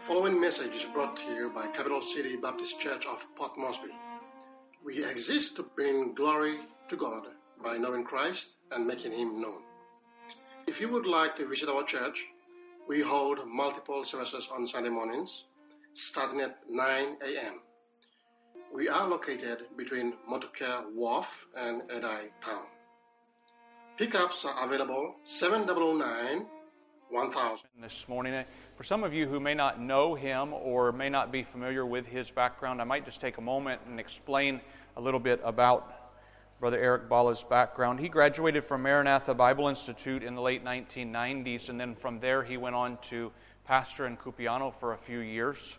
The following message is brought to you by Capital City Baptist Church of Port Moresby. We exist to bring glory to God by knowing Christ and making Him known. If you would like to visit our church, we hold multiple services on Sunday mornings, starting at 9 a.m. We are located between Montclair Wharf and Edai Town. Pickups are available 709 1000. This morning, for some of you who may not know him or may not be familiar with his background, I might just take a moment and explain a little bit about Brother Eric Bala's background. He graduated from Maranatha Bible Institute in the late 1990s, and then from there he went on to pastor in Kupiano for a few years.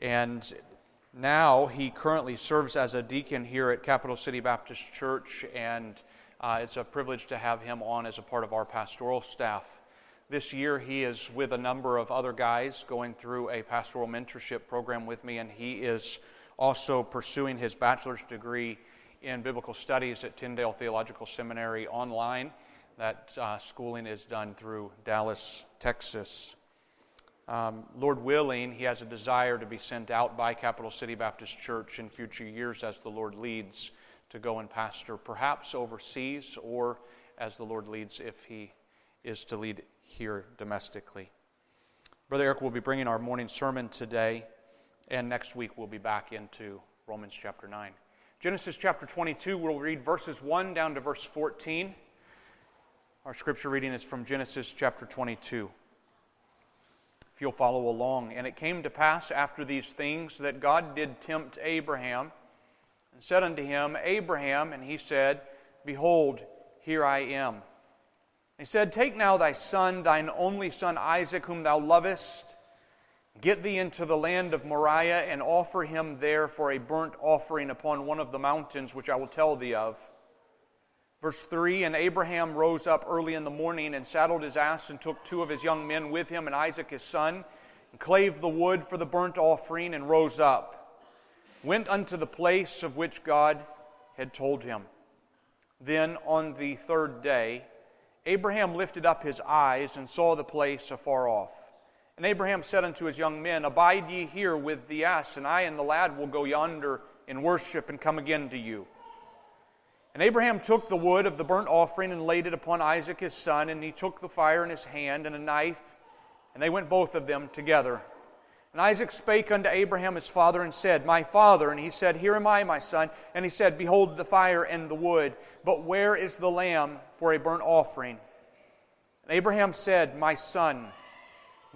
And now he currently serves as a deacon here at Capital City Baptist Church, and uh, it's a privilege to have him on as a part of our pastoral staff. This year, he is with a number of other guys going through a pastoral mentorship program with me, and he is also pursuing his bachelor's degree in biblical studies at Tyndale Theological Seminary online. That uh, schooling is done through Dallas, Texas. Um, Lord willing, he has a desire to be sent out by Capital City Baptist Church in future years as the Lord leads to go and pastor, perhaps overseas, or as the Lord leads if he is to lead here domestically. Brother Eric will be bringing our morning sermon today, and next week we'll be back into Romans chapter 9. Genesis chapter 22, we'll read verses 1 down to verse 14. Our scripture reading is from Genesis chapter 22. If you'll follow along. And it came to pass after these things that God did tempt Abraham and said unto him, Abraham, and he said, Behold, here I am. He said, Take now thy son, thine only son Isaac, whom thou lovest, get thee into the land of Moriah, and offer him there for a burnt offering upon one of the mountains which I will tell thee of. Verse 3 And Abraham rose up early in the morning and saddled his ass and took two of his young men with him and Isaac his son, and clave the wood for the burnt offering, and rose up, went unto the place of which God had told him. Then on the third day, Abraham lifted up his eyes and saw the place afar off. And Abraham said unto his young men, Abide ye here with the ass, and I and the lad will go yonder in worship and come again to you. And Abraham took the wood of the burnt offering and laid it upon Isaac his son, and he took the fire in his hand and a knife, and they went both of them together. And Isaac spake unto Abraham his father and said, My father. And he said, Here am I, my son. And he said, Behold the fire and the wood, but where is the lamb for a burnt offering? And Abraham said, My son,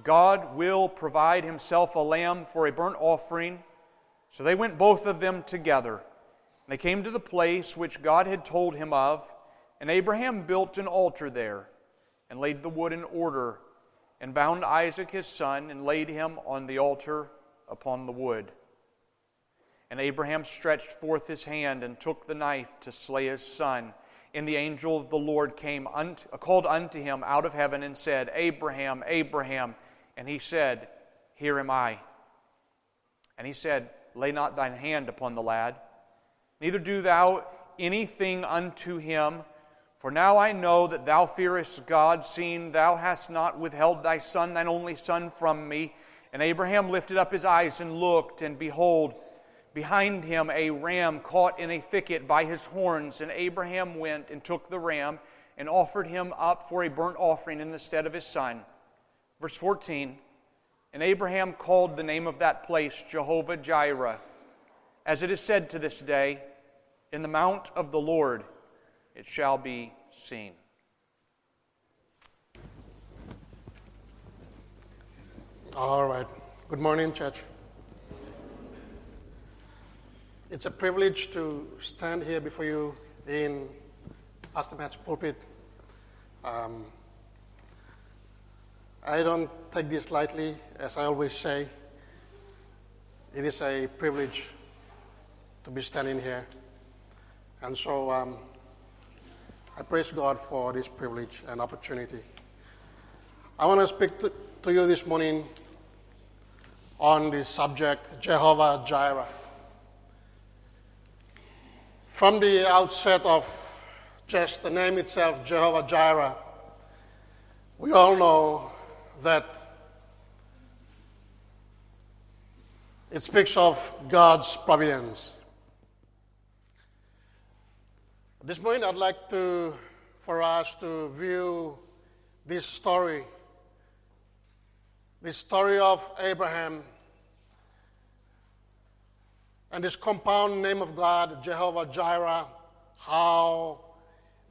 God will provide himself a lamb for a burnt offering. So they went both of them together. And they came to the place which God had told him of, and Abraham built an altar there and laid the wood in order and bound Isaac his son and laid him on the altar upon the wood. And Abraham stretched forth his hand and took the knife to slay his son. And the angel of the Lord came unto, called unto him out of heaven and said, Abraham, Abraham. And he said, Here am I. And he said, Lay not thine hand upon the lad, neither do thou anything unto him. For now I know that thou fearest God, seeing thou hast not withheld thy son, thine only son, from me. And Abraham lifted up his eyes and looked, and behold, behind him a ram caught in a thicket by his horns. And Abraham went and took the ram and offered him up for a burnt offering in the stead of his son. Verse 14 And Abraham called the name of that place Jehovah Jireh, as it is said to this day, In the mount of the Lord it shall be seen. All right. Good morning, church. It's a privilege to stand here before you in Pastor Matt's pulpit. Um, I don't take this lightly, as I always say. It is a privilege to be standing here. And so um, I praise God for this privilege and opportunity. I want to speak to, you this morning on the subject Jehovah Jireh. From the outset of just the name itself, Jehovah Jireh, we all know that It speaks of God's providence. This morning, I'd like to, for us to view this story, the story of Abraham and this compound name of God, Jehovah Jireh, how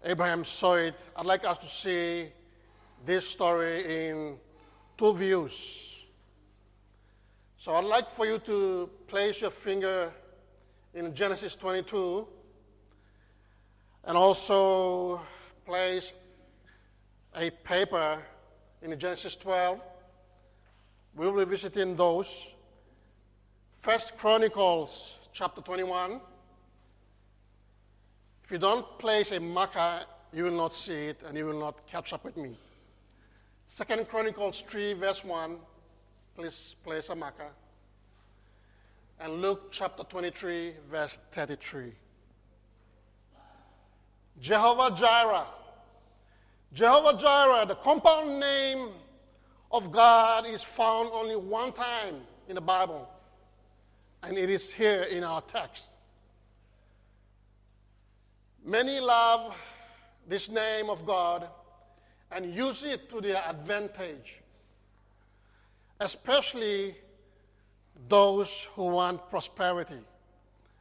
Abraham saw it. I'd like us to see this story in two views. So I'd like for you to place your finger in Genesis 22 and also place a paper in Genesis 12. We will be visiting those. First Chronicles chapter 21. If you don't place a marker, you will not see it and you will not catch up with me. Second Chronicles 3, verse 1. Please place a marker. And Luke chapter 23, verse 33. Jehovah Jireh. Jehovah Jireh, the compound name of God, is found only one time in the Bible, and it is here in our text. Many love this name of God and use it to their advantage especially those who want prosperity.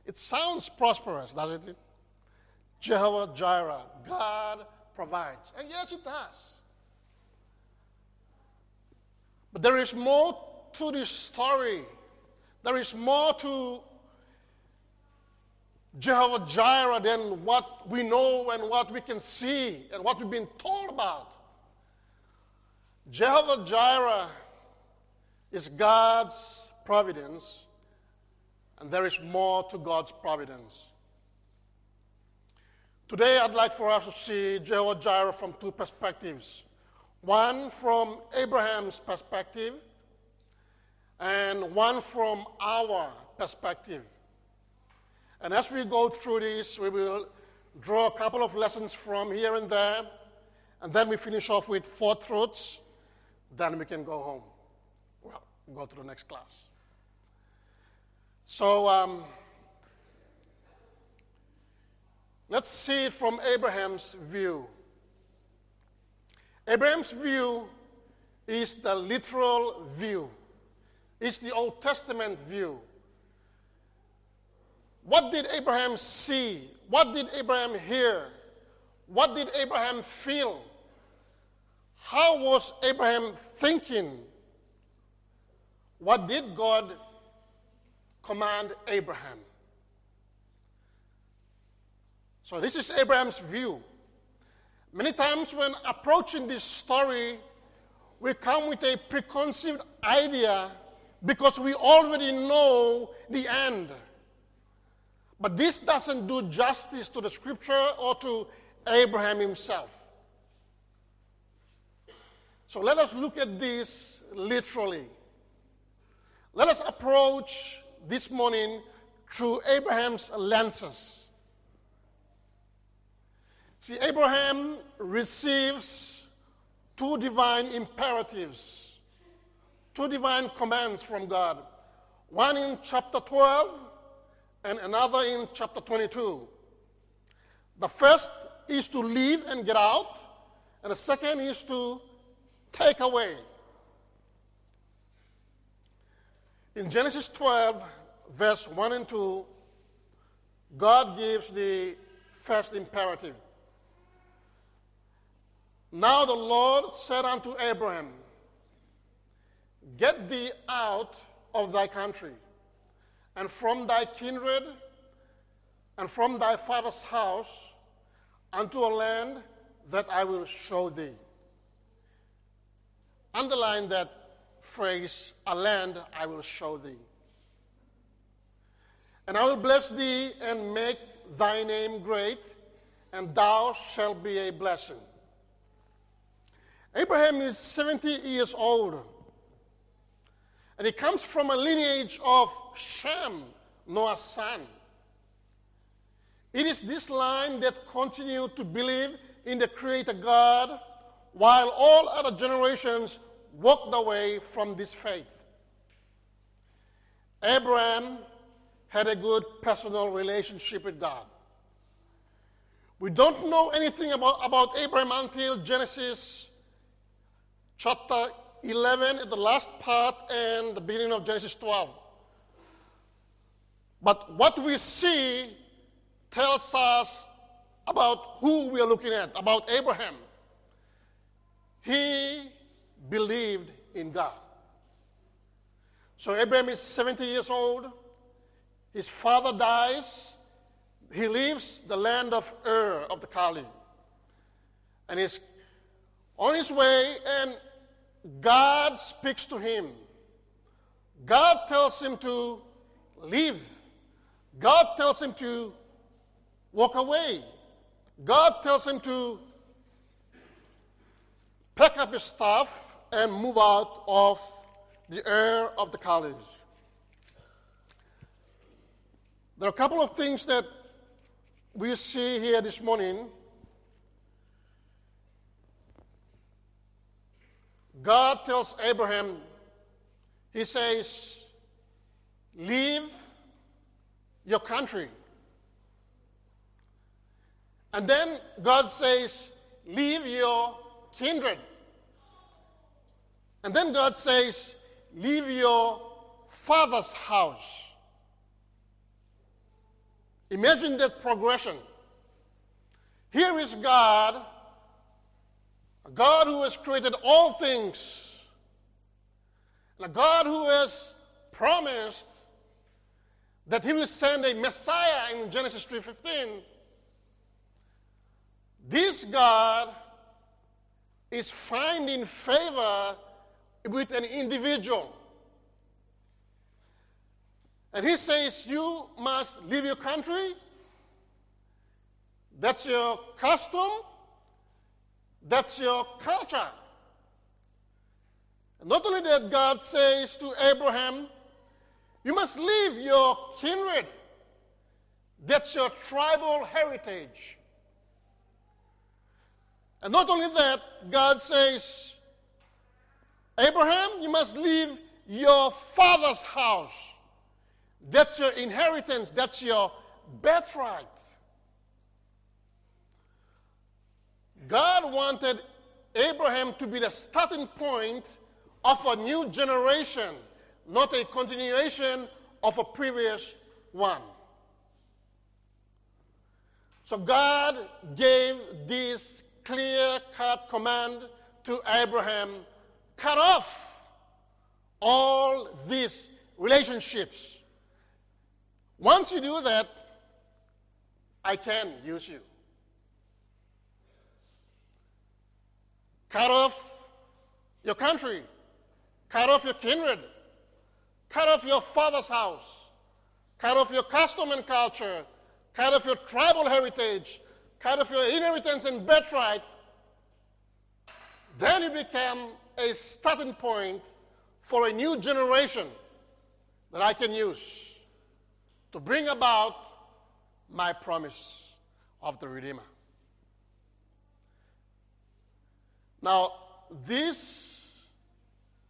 It sounds prosperous, doesn't it? Jehovah Jireh, God provides. And yes, it does. But there is more to this story. There is more to Jehovah Jireh than what we know and what we can see and what we've been told about. Jehovah Jireh is God's providence, and there is more to God's providence. Today, I'd like for us to see Jehovah Jireh from two perspectives one from Abraham's perspective, and one from our perspective. And as we go through this, we will draw a couple of lessons from here and there, and then we finish off with four truths, then we can go home Well, go to the next class. So um, let's see it from Abraham's view. Abraham's view is the literal view, it's the Old Testament view. What did Abraham see? What did Abraham hear? What did Abraham feel? How was Abraham thinking? What did God command Abraham? So, this is Abraham's view. Many times, when approaching this story, we come with a preconceived idea because we already know the end. But this doesn't do justice to the scripture or to Abraham himself. So let us look at this literally. Let us approach this morning through Abraham's lenses. See, Abraham receives two divine imperatives, two divine commands from God. One in chapter 12 and another in chapter 22. The first is to leave and get out, and the second is to take away. In Genesis 12, verse 1 and 2, God gives the first imperative. Now the Lord said unto Abraham, Get thee out of thy country, and from thy kindred, and from thy father's house, unto a land that I will show thee. Underline that phrase, a land I will show thee. And I will bless thee and make thy name great, and thou shalt be a blessing. Abraham is 70 years old, and he comes from a lineage of Shem, Noah's son. It is this line that continued to believe in the Creator God, while all other generations walked away from this faith. Abraham had a good personal relationship with God. We don't know anything about, about Abraham until Genesis chapter 11, the last part, and the beginning of Genesis 12. But what we see tells us about who we are looking at, about Abraham. He believed in God. So Abraham is 70 years old. His father dies. He leaves the land of Ur of the Chaldees. And he's on his way, and God speaks to him. God tells him to leave. God tells him to walk away. God tells him to pack up his stuff and move out of the Ur of the Chaldees. There are a couple of things that we see here this morning. God tells Abraham, He says, Leave your country. And then God says, Leave your kindred. And then God says, Leave your father's house. Imagine that progression. Here is God, a God who has created all things, and a God who has promised that he will send a Messiah in Genesis 3:15. This God is finding favor with an individual. And he says, You must leave your country. That's your custom. That's your culture. And not only that, God says to Abraham, You must leave your kindred. That's your tribal heritage. And not only that, God says, Abraham, you must leave your father's house. That's your inheritance, that's your birthright. God wanted Abraham to be the starting point of a new generation, not a continuation of a previous one. So God gave this clear cut command to Abraham cut off all these relationships. Once you do that, I can use you. Cut off your country, cut off your kindred, cut off your father's house, cut off your custom and culture, cut off your tribal heritage, cut off your inheritance and birthright. Then you become a starting point for a new generation that I can use to bring about my promise of the Redeemer. Now, this,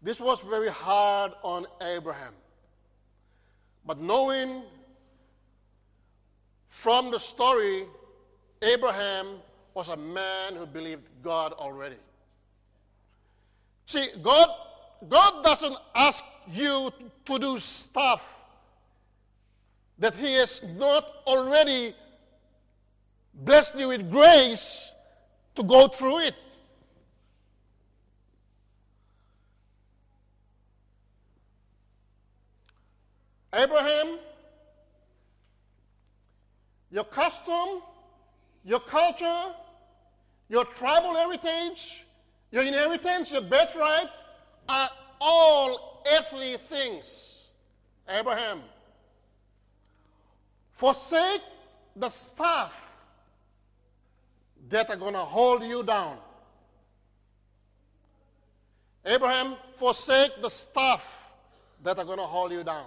this was very hard on Abraham. But knowing from the story, Abraham was a man who believed God already. See, God, God doesn't ask you to do stuff that He has not already blessed you with grace to go through it. Abraham, your custom, your culture, your tribal heritage, your inheritance, your birthright are all earthly things. Abraham, forsake the stuff that are going to hold you down. Abraham, forsake the stuff that are going to hold you down.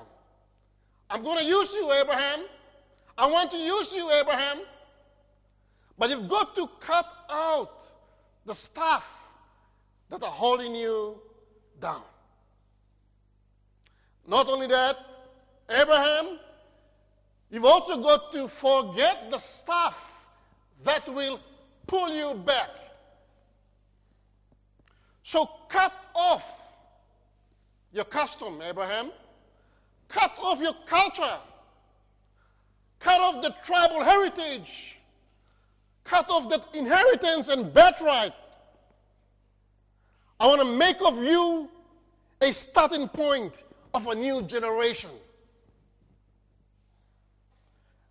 I'm going to use you, Abraham. I want to use you, Abraham. But you've got to cut out the stuff that are holding you down. Not only that, Abraham, you've also got to forget the stuff that will pull you back. So cut off your custom, Abraham. Cut off your culture. Cut off the tribal heritage. Cut off that inheritance and birthright. I want to make of you a starting point of a new generation.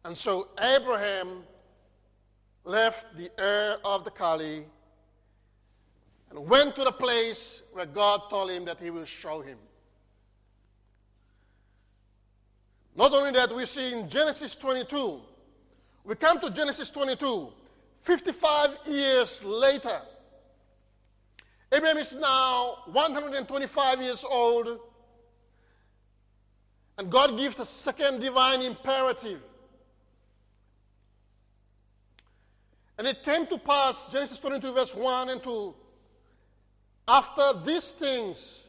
And so Abraham left the Ur of the Chaldees and went to the place where God told him that he will show him. Not only that, we see in Genesis 22, we come to Genesis 22, 55 years later. Abraham is now 125 years old, and God gives a second divine imperative. And it came to pass, Genesis 22, verse 1 and 2, after these things,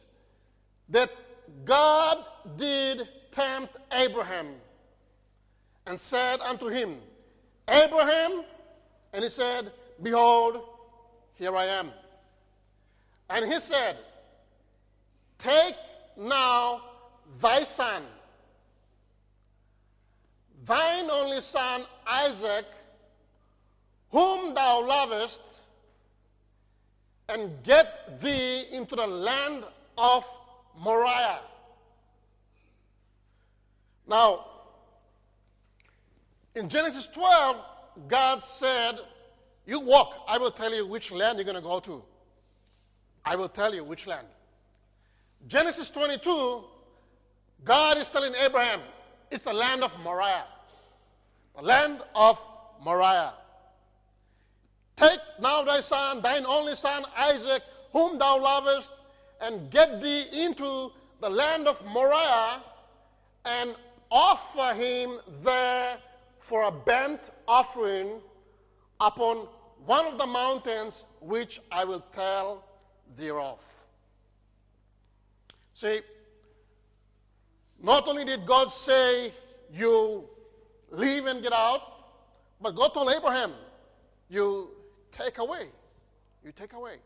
that God did tempt Abraham and said unto him, Abraham, and he said, Behold, here I am. And he said, Take now thy son, thine only son Isaac, whom thou lovest, and get thee into the land of Moriah. Now, in Genesis 12, God said, You walk, I will tell you which land you're going to go to. I will tell you which land. Genesis 22, God is telling Abraham, It's the land of Moriah. The land of Moriah. Take now thy son, thine only son Isaac, whom thou lovest, and get thee into the land of Moriah, and offer him there for a burnt offering upon one of the mountains which I will tell thereof. See, not only did God say, You leave and get out, but God told Abraham, You take away. You take away.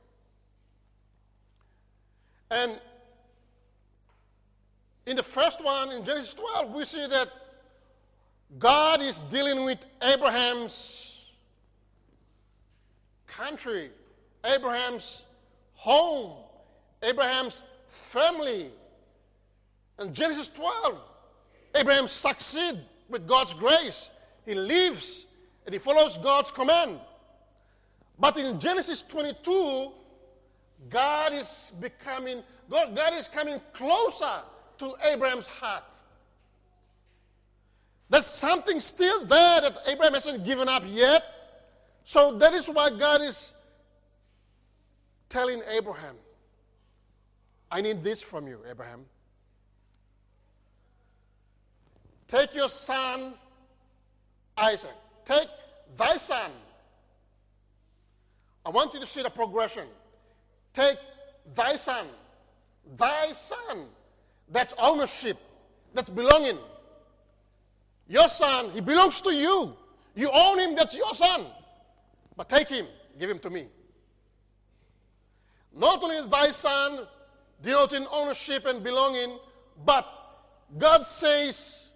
And in the first one, in Genesis 12, we see that God is dealing with Abraham's country, Abraham's home, Abraham's family. In Genesis 12, Abraham succeeds with God's grace. He lives and he follows God's command. But in Genesis 22, God is becoming, God, God is coming closer to Abraham's heart. There's something still there that Abraham hasn't given up yet. So that is why God is telling Abraham, I need this from you, Abraham. Take your son, Isaac. Take thy son, I want you to see the progression. Take thy son, thy son. That's ownership, that's belonging. Your son, he belongs to you. You own him, that's your son. But take him, give him to me. Not only is thy son, denoting ownership and belonging, but God says,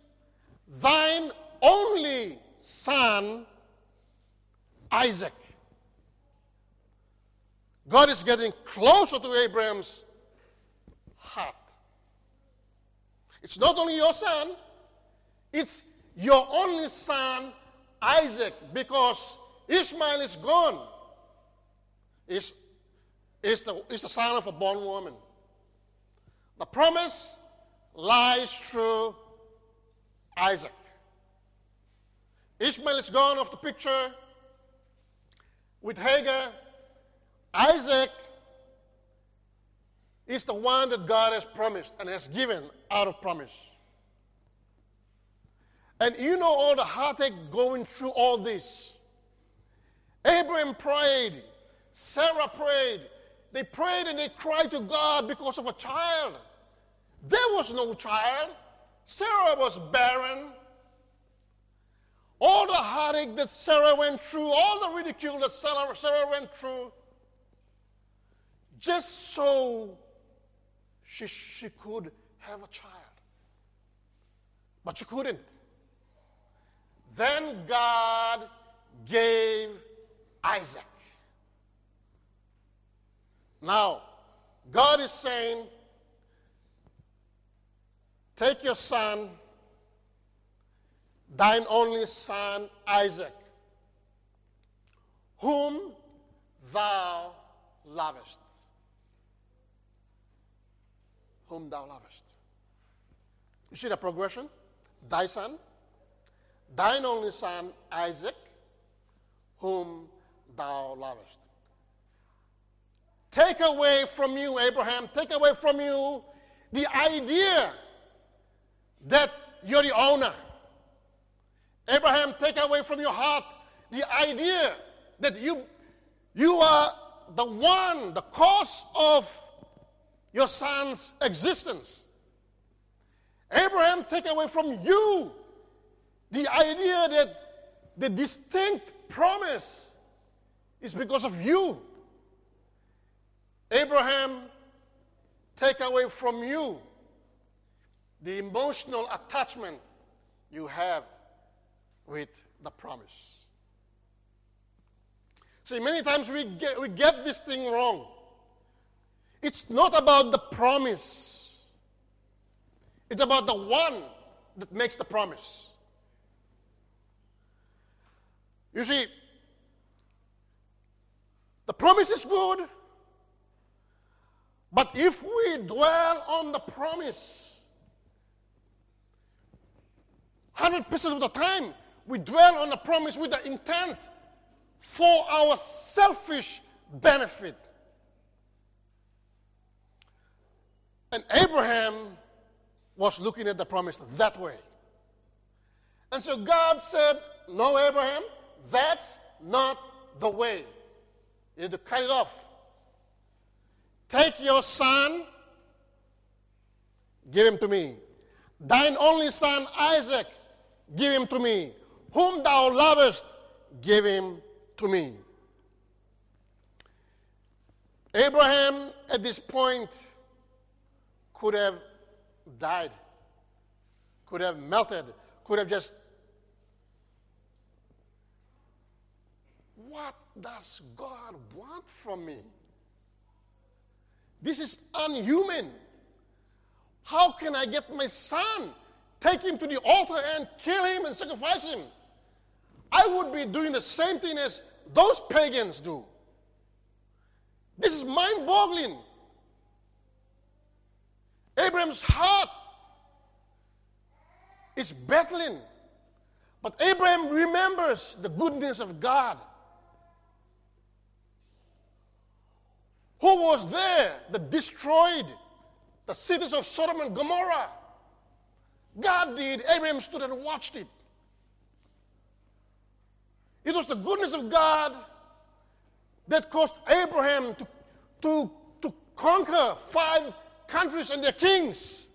thine only son, Isaac. God is getting closer to Abraham's heart. It's not only your son, it's your only son, Isaac, because Ishmael is gone. Is is the, is the son of a bondwoman. The promise lies through Isaac. Ishmael is gone off the picture with Hagar. Isaac is the one that God has promised and has given out of promise. And you know all the heartache going through all this. Abraham prayed, Sarah prayed. They prayed and they cried to God because of a child. There was no child. Sarah was barren. All the heartache that Sarah went through, all the ridicule that Sarah, Sarah went through, just so she, she could have a child. But she couldn't. Then God gave Isaac. Now, God is saying, Take your son, thine only son Isaac, whom thou lovest. Whom thou lovest. You see the progression? Thy son, thine only son Isaac, whom thou lovest. Take away from you, Abraham, take away from you the idea that you're the owner. Abraham, take away from your heart the idea that you, you are the one, the cause of your son's existence. Abraham, take away from you the idea that the distinct promise is because of you. Abraham, take away from you the emotional attachment you have with the promise. See, many times we get, we get this thing wrong. It's not about the promise, it's about the one that makes the promise. You see, the promise is good, but if we dwell on the promise, 100% of the time, we dwell on the promise with the intent for our selfish benefit. And Abraham was looking at the promise that way. And so God said, No, Abraham, that's not the way. You need to cut it off. Take your son, give him to me. Thine only son, Isaac, give him to me. Whom thou lovest, give him to me. Abraham, at this point, could have died, could have melted, could have just. What does God want from me? This is unhuman. How can I get my son take him to the altar and kill him and sacrifice him. I would be doing the same thing as those pagans do. This is mind boggling. Abraham's heart is battling. But Abraham remembers the goodness of God. Who was there that destroyed the cities of Sodom and Gomorrah? God did. Abraham stood and watched it. It was the goodness of God that caused Abraham to, to, to conquer five countries and their kings.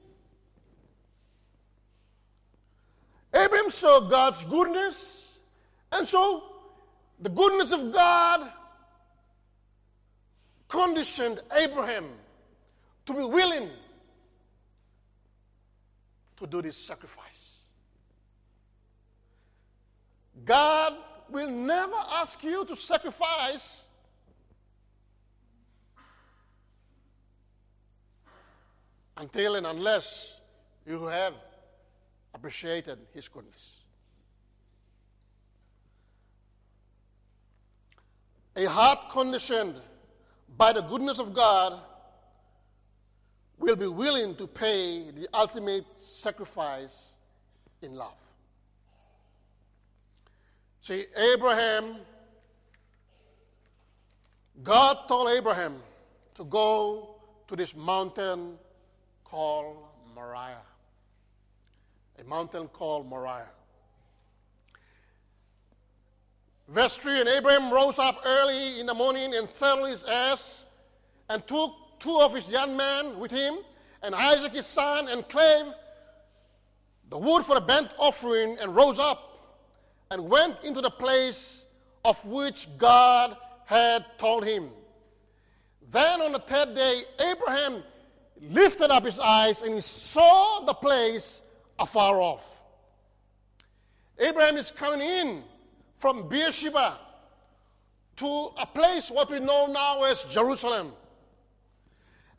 Abraham saw God's goodness, and so the goodness of God conditioned Abraham to be willing to do this sacrifice. God will never ask you to sacrifice until and unless you have appreciated His goodness. A heart conditioned by the goodness of God will be willing to pay the ultimate sacrifice in love. See, Abraham, God told Abraham to go to this mountain called Moriah. A mountain called Moriah. Verse 3 And Abraham rose up early in the morning and saddled his ass and took two of his young men with him, and Isaac his son, and clave the wood for the burnt offering and rose up and went into the place of which God had told him. Then on the third day, Abraham lifted up his eyes and he saw the place afar off. Abraham is coming in from Beersheba to a place what we know now as Jerusalem.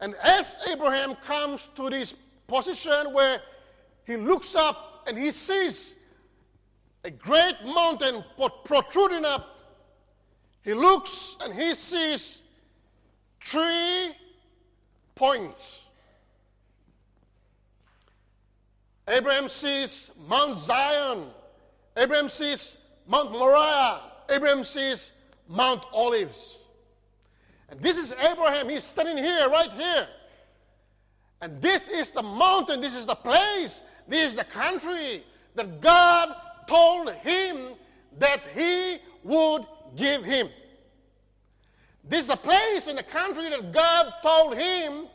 And as Abraham comes to this position where he looks up and he sees a great mountain protruding up, he looks and he sees three points. Abraham sees Mount Zion. Abraham sees Mount Moriah. Abraham sees Mount Olives. And this is Abraham. He's standing here, right here. And this is the mountain, this is the place, this is the country that God told him that he would give him. This is the place in the country that God told him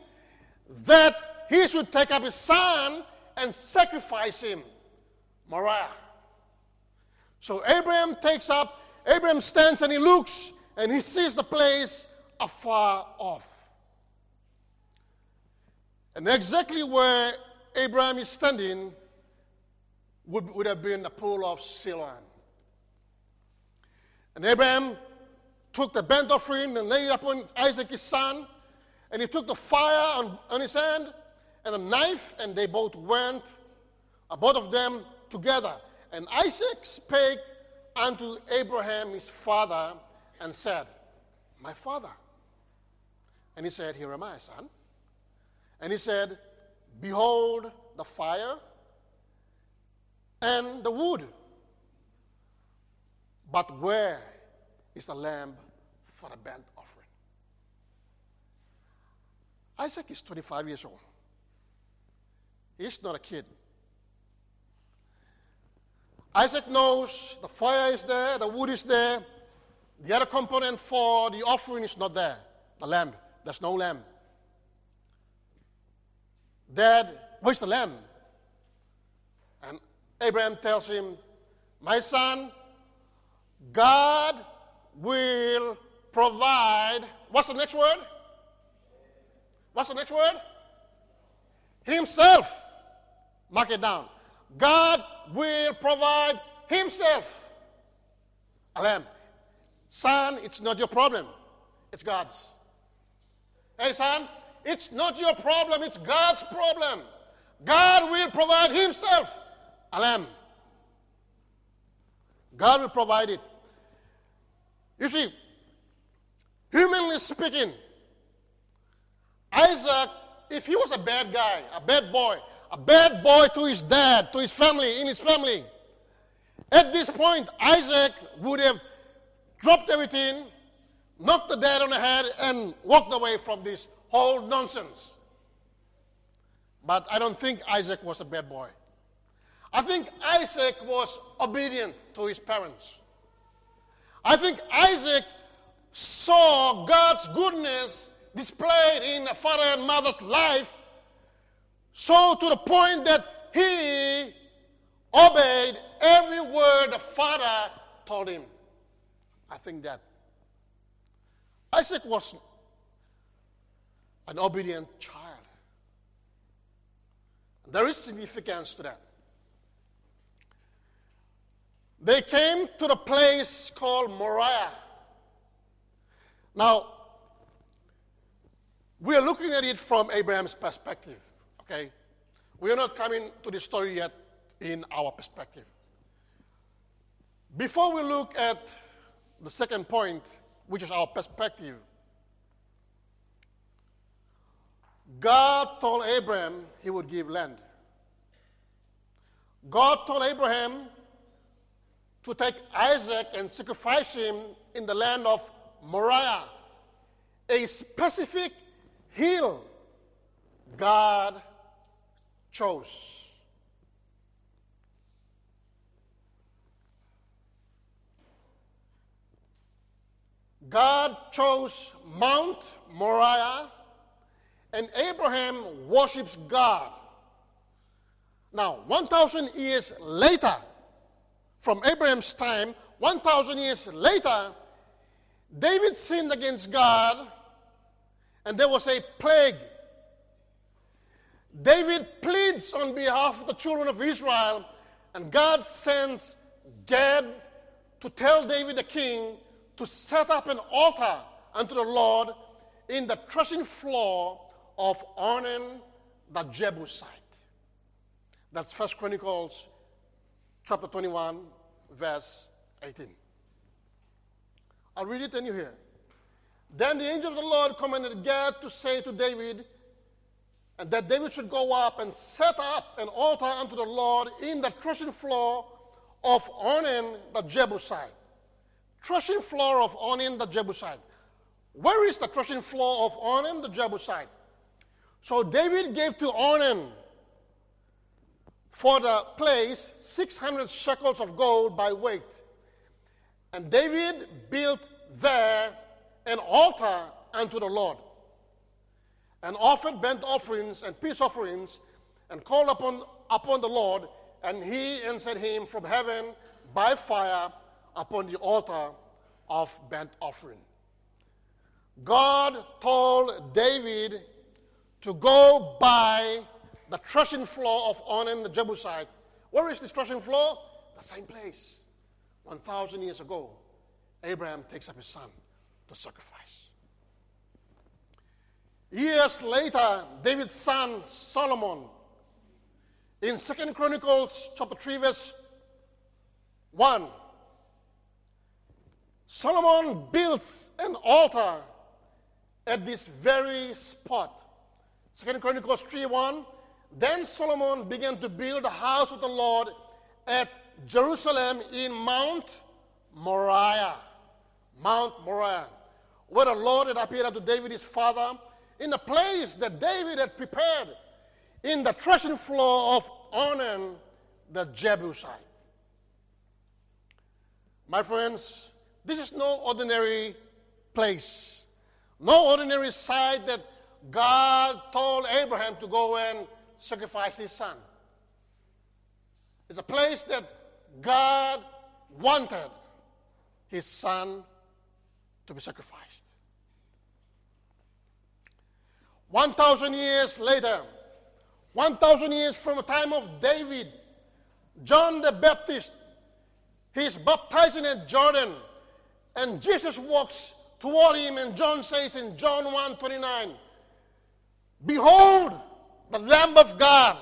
that he should take up his son and sacrifice him. Moriah. So Abraham takes up, Abraham stands and he looks and he sees the place afar off. And exactly where Abraham is standing would, would have been the pool of Siloam. And Abraham took the burnt offering and laid it upon Isaac his son, and he took the fire on, on his hand and a knife, and they both went, uh, both of them together. And Isaac spake unto Abraham his father and said, My father. And he said, Here am I, son. And he said, Behold the fire and the wood. But where is the lamb for the burnt offering? Isaac is 25 years old. He's not a kid. Isaac knows the fire is there, the wood is there. The other component for the offering is not there the lamb. There's no lamb. Dad, where's the lamb? And Abraham tells him, My son, God will provide. What's the next word? What's the next word? Himself. Mark it down. God will provide Himself a lamb. Son, it's not your problem, it's God's. Hey, son, it's not your problem, it's God's problem. God will provide Himself a lamb. God will provide it. You see, humanly speaking, Isaac, if he was a bad guy, a bad boy, a bad boy to his dad, to his family, in his family. At this point, Isaac would have dropped everything, knocked the dad on the head, and walked away from this whole nonsense. But I don't think Isaac was a bad boy. I think Isaac was obedient to his parents. I think Isaac saw God's goodness displayed in a father and mother's life so to the point that he obeyed every word the father told him. I think that Isaac was an obedient child. There is significance to that. They came to the place called Moriah. Now, we are looking at it from Abraham's perspective. Okay? We are not coming to the story yet in our perspective. Before we look at the second point, which is our perspective, God told Abraham he would give land. God told Abraham to take Isaac and sacrifice him in the land of Moriah, a specific hill God chose. God chose Mount Moriah, and Abraham worships God. Now, 1,000 years later, from Abraham's time, 1,000 years later, David sinned against God and there was a plague. David pleads on behalf of the children of Israel, and God sends Gad to tell David the king to set up an altar unto the Lord in the threshing floor of Ornan the Jebusite. That's First Chronicles chapter 21, verse 18. I'll read it and you hear. Then the angel of the Lord commanded Gad to say to David, and that David should go up and set up an altar unto the Lord in the threshing floor of Ornan the Jebusite. Threshing floor of Ornan the Jebusite. Where is the threshing floor of Ornan the Jebusite? So David gave to Ornan for the place 600 shekels of gold by weight. And David built there an altar unto the Lord, and offered burnt offerings and peace offerings, and called upon, upon the Lord, and he answered him from heaven by fire upon the altar of burnt offering. God told David to go by the threshing floor of Ornan the Jebusite. Where is this threshing floor? The same place. 1,000 years ago, Abraham takes up his son to sacrifice. Years later, David's son Solomon, in Second Chronicles chapter 3, verse 1, Solomon builds an altar at this very spot. Second Chronicles 3 1. Then Solomon began to build the house of the Lord at Jerusalem in Mount Moriah. Mount Moriah, where the Lord had appeared unto David his father, in the place that David had prepared, in the threshing floor of Ornan the Jebusite. My friends, this is no ordinary place, no ordinary site that God told Abraham to go and sacrifice his son. It's a place that God wanted his son to be sacrificed. 1,000 years later, 1,000 years from the time of David, John the Baptist, he's baptizing at Jordan, and Jesus walks toward him, and John says in John 1 29, Behold, the Lamb of God.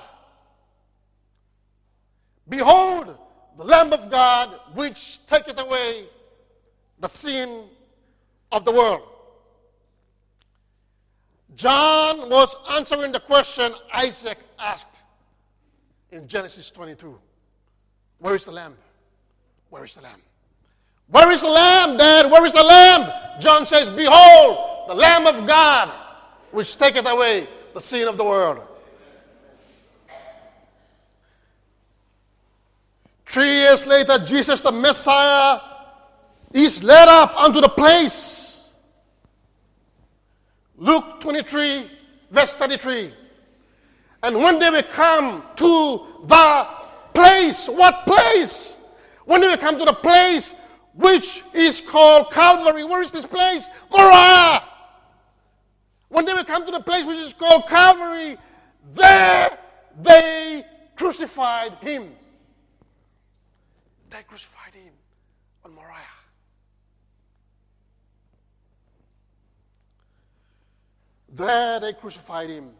Behold, the Lamb of God, which taketh away the sin of the world. John was answering the question Isaac asked in Genesis 22 Where is the lamb? Where is the lamb? Where is the lamb, Dad? Where is the lamb? John says, Behold, the Lamb of God, which taketh away the sin of the world. Three years later, Jesus, the Messiah, is led up unto the place. Luke 23, verse 33. And when they will come to the place, what place? When they will come to the place which is called Calvary, where is this place? Moriah. When they will come to the place which is called Calvary, there they crucified him. They crucified him on Moriah. There they crucified him.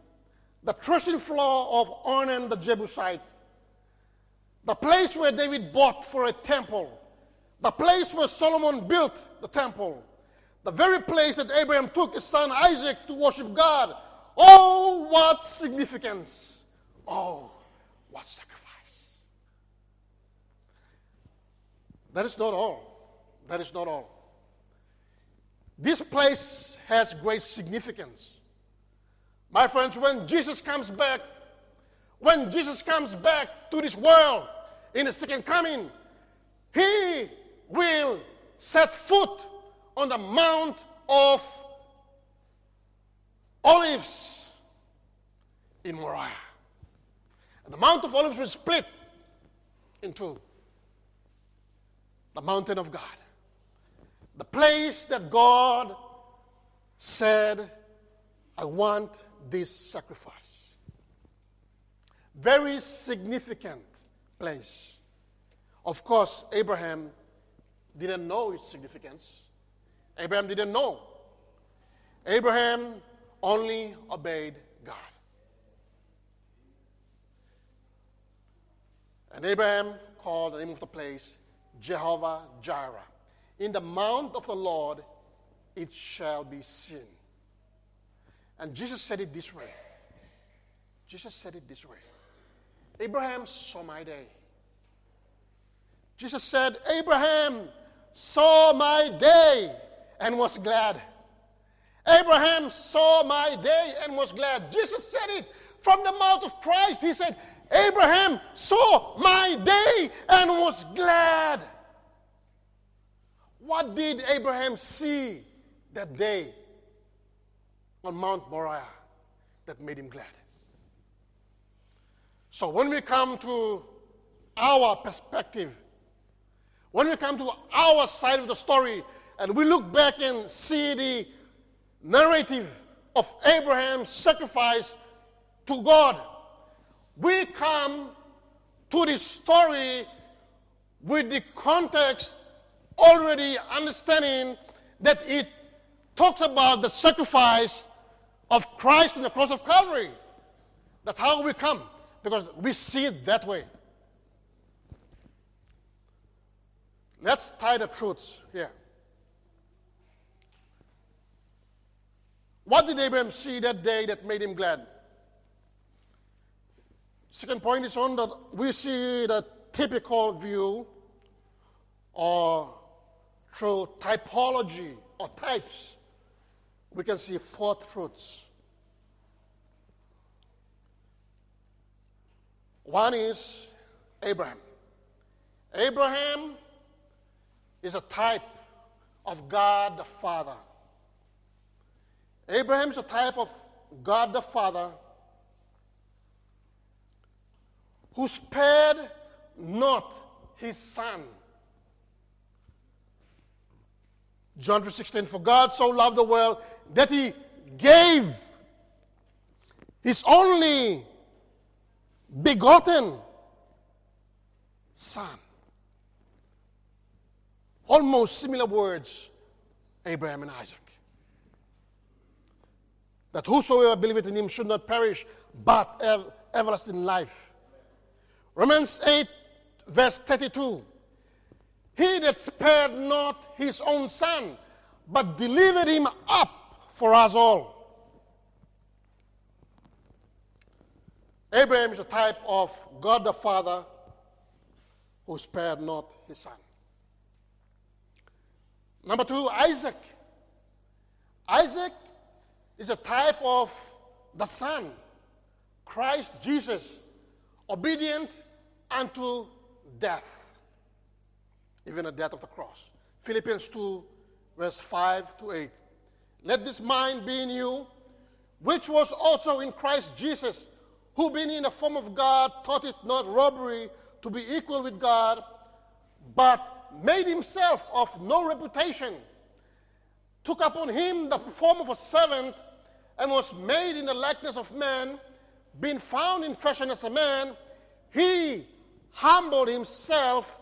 The threshing floor of Ornan the Jebusite, the place where David bought for a temple, the place where Solomon built the temple, the very place that Abraham took his son Isaac to worship God. Oh, what significance! Oh, what sacrifice! That is not all. That is not all. This place has great significance. My friends, when Jesus comes back, when Jesus comes back to this world in the second coming, he will set foot on the Mount of Olives in Moriah. And the Mount of Olives was split into the mountain of God. The place that God said, I want this sacrifice. Very significant place. Of course, Abraham didn't know its significance. Abraham didn't know. Abraham only obeyed God. And Abraham called the name of the place Jehovah Jireh. In the mount of the Lord it shall be seen. And Jesus said it this way. Jesus said it this way. Abraham saw my day. Jesus said, Abraham saw my day and was glad. Abraham saw my day and was glad. Jesus said it from the mouth of Christ. He said, Abraham saw my day and was glad. What did Abraham see that day on Mount Moriah that made him glad? So when we come to our perspective, when we come to our side of the story and we look back and see the narrative of Abraham's sacrifice to God, we come to the story with the context already understanding that it talks about the sacrifice of Christ on the cross of Calvary. That's how we come, because we see it that way. Let's tie the truths here. What did Abraham see that day that made him glad? Second point is on that we see the typical view or through typology or types, we can see four truths. One is Abraham. Abraham is a type of God the Father. Abraham is a type of God the Father who spared not his son. John 3:16 For God so loved the world that he gave his only begotten son. Almost similar words, Abraham and Isaac. That whosoever believeth in him should not perish, but have everlasting life. Romans 8, verse 32. He that spared not his own son, but delivered him up for us all. Abraham is a type of God the Father who spared not his son. Number two, Isaac. Isaac is a type of the Son, Christ Jesus, obedient unto death, even the death of the cross. Philippians 2, verse 5 to 8. Let this mind be in you, which was also in Christ Jesus, who being in the form of God, thought it not robbery to be equal with God, but made himself of no reputation, took upon him the form of a servant, and was made in the likeness of man, being found in fashion as a man, he humbled himself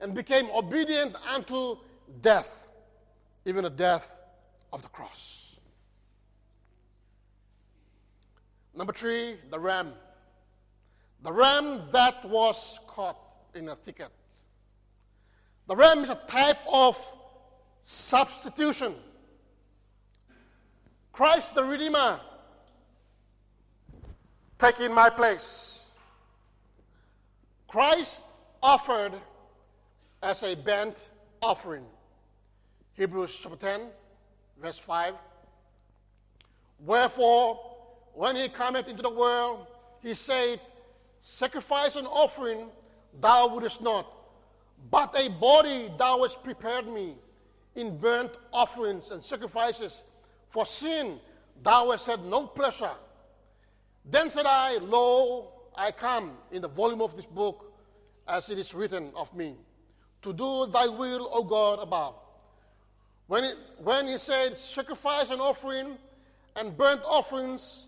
and became obedient unto death, even the death of the cross. Number three, the ram. The ram that was caught in a thicket. The ram is a type of substitution. Christ the Redeemer taking my place. Christ offered as a burnt offering. Hebrews chapter 10, verse 5. Wherefore, when he cometh into the world, he said, Sacrifice and offering thou wouldest not but a body thou hast prepared me in burnt offerings and sacrifices. For sin thou hast had no pleasure. Then said I, Lo, I come in the volume of this book as it is written of me, to do thy will, O God, above. When, it, when he said, Sacrifice and offering and burnt offerings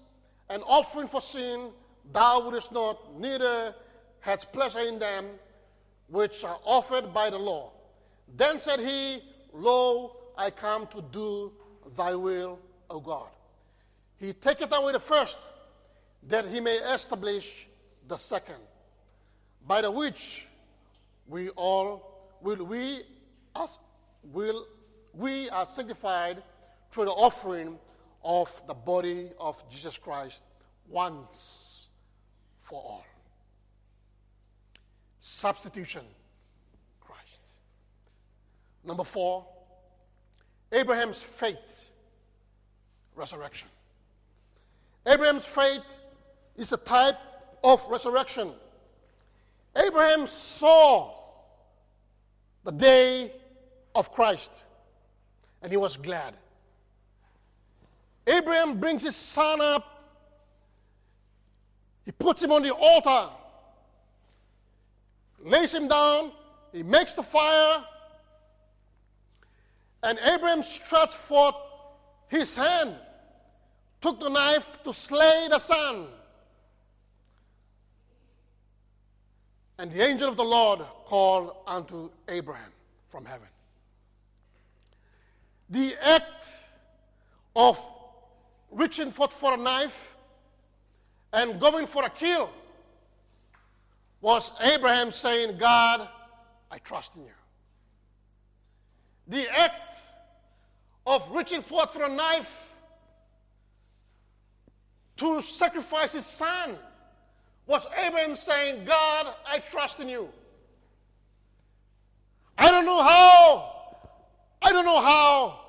and offering for sin, thou wouldest not, neither hadst pleasure in them, which are offered by the law. Then said he, Lo, I come to do thy will, O God. He taketh away the first, that he may establish the second, by the which we all will we as will we are sanctified through the offering of the body of Jesus Christ once for all. Substitution, Christ. Number four, Abraham's faith, resurrection. Abraham's faith is a type of resurrection. Abraham saw the day of Christ. And he was glad. Abraham brings his son up, he puts him on the altar, lays him down, he makes the fire, and Abraham stretched forth his hand, took the knife to slay the son. And the angel of the Lord called unto Abraham from heaven. The act of reaching forth for a knife and going for a kill was Abraham saying, God, I trust in you. The act of reaching forth for a knife to sacrifice his son was Abraham saying, God, I trust in you. I don't know how, I don't know how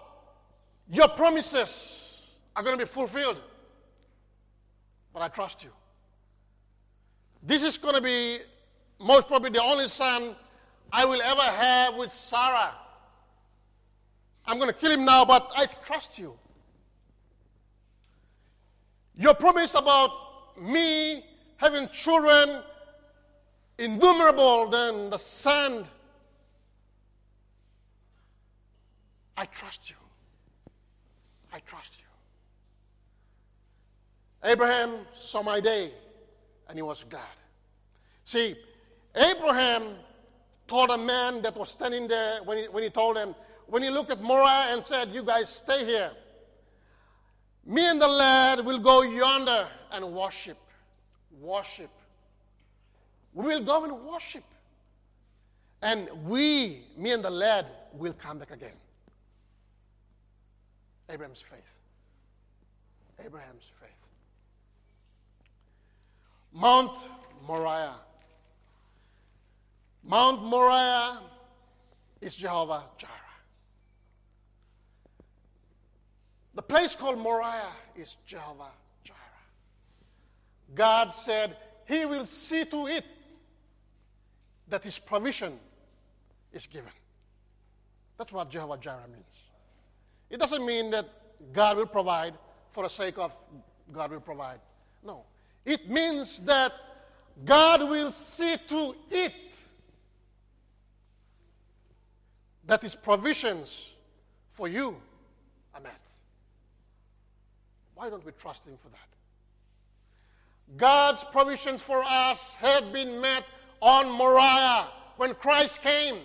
your promises are going to be fulfilled, but I trust you. This is going to be most probably the only son I will ever have with Sarah. I'm going to kill him now, but I trust you. Your promise about me having children innumerable than the sand. I trust you. I trust you. Abraham saw my day and he was glad. See, Abraham told a man that was standing there when he, when he told him, when he looked at Moriah and said, You guys stay here. Me and the lad will go yonder and worship worship. We will go and worship. And we, me and the lad, will come back again. Abraham's faith. Abraham's faith. Mount Moriah. Mount Moriah is Jehovah Jireh. The place called Moriah is Jehovah God said He will see to it that His provision is given. That's what Jehovah Jireh means. It doesn't mean that God will provide for the sake of God will provide. No. It means that God will see to it that His provisions for you are met. Why don't we trust Him for that? God's provisions for us had been met on Moriah when Christ came.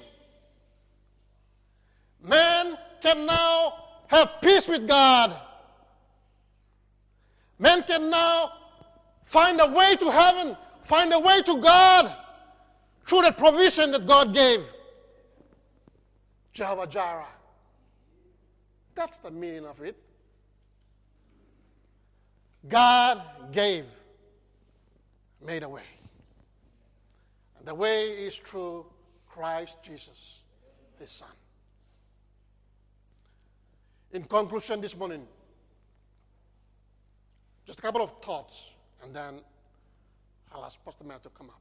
Man can now have peace with God. Man can now find a way to heaven, find a way to God through the provision that God gave. Jehovah Jireh. That's the meaning of it. God gave made a way. And the way is through Christ Jesus, his Son. In conclusion, this morning, just a couple of thoughts, and then I'll ask Pastor Matt to come up.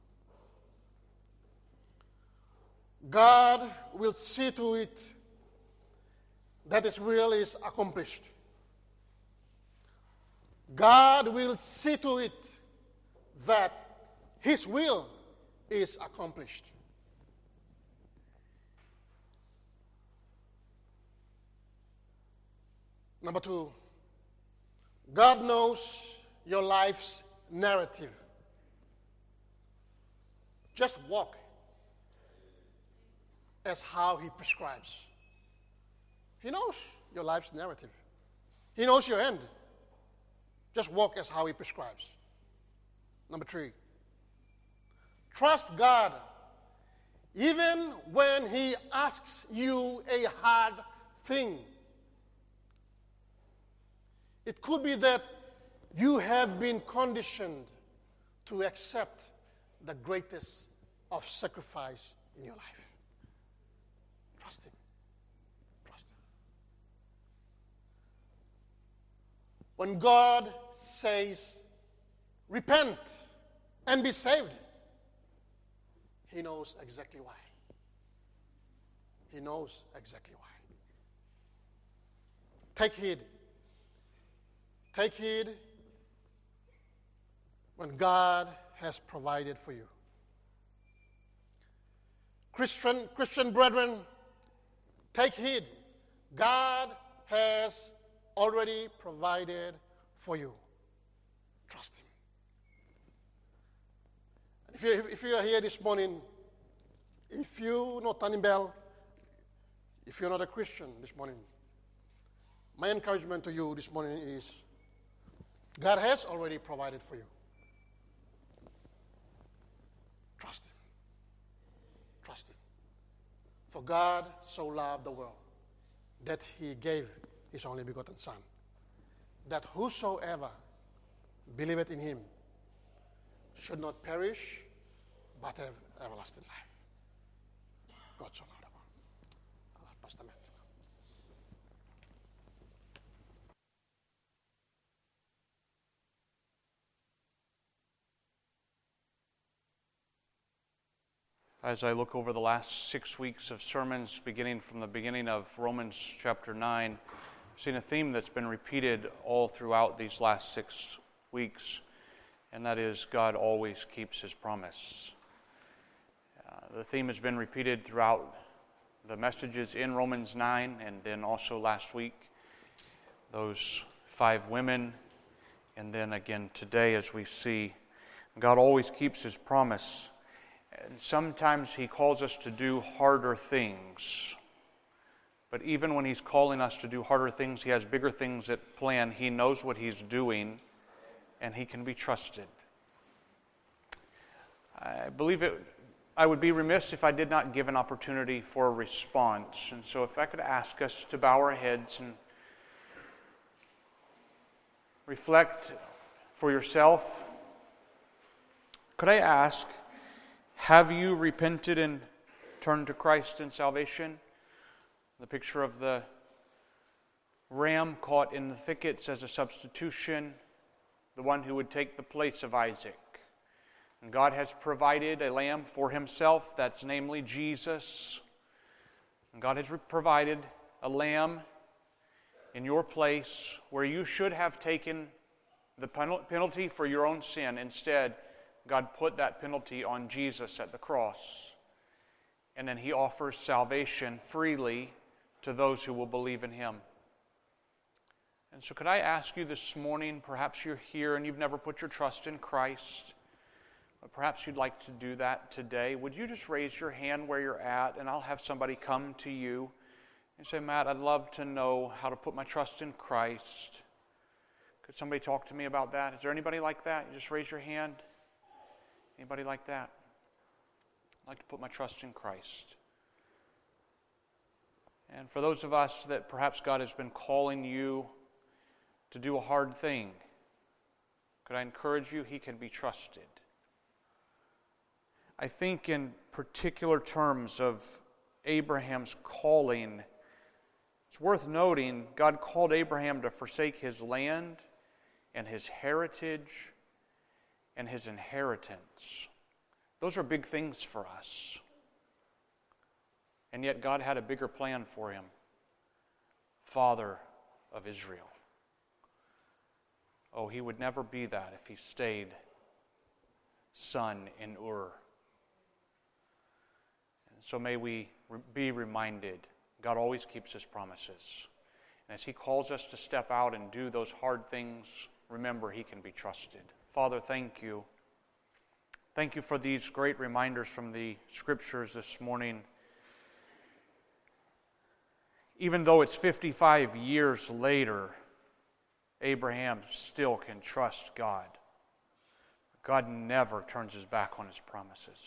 God will see to it that His will is accomplished. God will see to it that His will is accomplished. Number two, God knows your life's narrative. Just walk as how He prescribes. He knows your life's narrative, He knows your end. Just walk as how He prescribes. Number three, trust God even when He asks you a hard thing. It could be that you have been conditioned to accept the greatest of sacrifice in your life. Trust Him. Trust Him. When God says, repent and be saved, He knows exactly why. He knows exactly why. Take heed. Take heed when God has provided for you. Christian, Christian brethren, take heed. God has already provided for you. Trust Him. If you, if you are here this morning, if you know Turning Bell, if you're not a Christian this morning, my encouragement to you this morning is God has already provided for you. Trust Him. Trust Him. For God so loved the world that He gave His only begotten Son, that whosoever believeth in Him should not perish, but have everlasting life. God so loved the. I'll pass as I look over the last six weeks of sermons, beginning from the beginning of Romans chapter 9, I've seen a theme that's been repeated all throughout these last six weeks, and that is God always keeps his promise. The theme has been repeated throughout the messages in Romans 9, and then also last week, those five women, and then again today as we see God always keeps his promise. And sometimes He calls us to do harder things. But even when He's calling us to do harder things, He has bigger things at plan. He knows what He's doing, and He can be trusted. I believe it, I would be remiss if I did not give an opportunity for a response. And so, if I could ask us to bow our heads and reflect for yourself, could I ask? Have you repented and turned to Christ in salvation? The picture of the ram caught in the thickets as a substitution, the one who would take the place of Isaac. And God has provided a lamb for himself, that's namely Jesus. And God has provided a lamb in your place where you should have taken the penalty for your own sin. Instead, God put that penalty on Jesus at the cross. And then he offers salvation freely to those who will believe in him. And so, could I ask you this morning, perhaps you're here and you've never put your trust in Christ, perhaps you'd like to do that today. Would you just raise your hand where you're at, and I'll have somebody come to you and say, Matt, I'd love to know how to put my trust in Christ. Could somebody talk to me about that? Is there anybody like that? You just raise your hand. Anybody like that? I'd like to put my trust in Christ. And for those of us that perhaps God has been calling you to do a hard thing, could I encourage you? He can be trusted. I think, in particular terms of Abraham's calling, it's worth noting God called Abraham to forsake his land and his heritage and his inheritance. Those are big things for us. And yet, God had a bigger plan for him Father of Israel. Oh, he would never be that if he stayed son in Ur. So may we be reminded God always keeps his promises. And as he calls us to step out and do those hard things, remember he can be trusted. Father, thank you. Thank you for these great reminders from the scriptures this morning. Even though it's 55 years later, Abraham still can trust God. God never turns his back on his promises.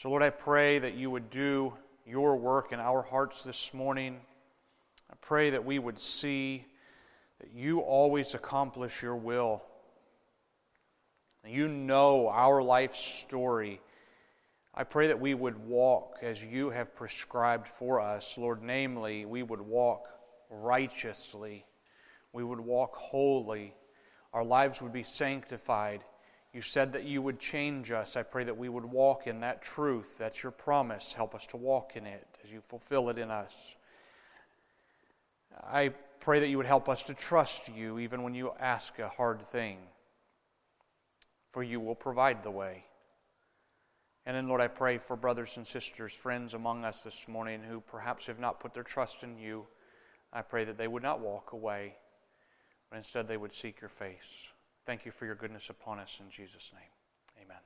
So, Lord, I pray that you would do your work in our hearts this morning. I pray that we would see that you always accomplish your will. You know our life story. I pray that we would walk as you have prescribed for us, Lord. Namely, we would walk righteously, we would walk holy, our lives would be sanctified. You said that you would change us. I pray that we would walk in that truth. That's your promise. Help us to walk in it as you fulfill it in us. I pray that you would help us to trust you even when you ask a hard thing, for you will provide the way. And then, Lord, I pray for brothers and sisters, friends among us this morning who perhaps have not put their trust in you. I pray that they would not walk away, but instead they would seek your face. Thank you for your goodness upon us in Jesus' name. Amen.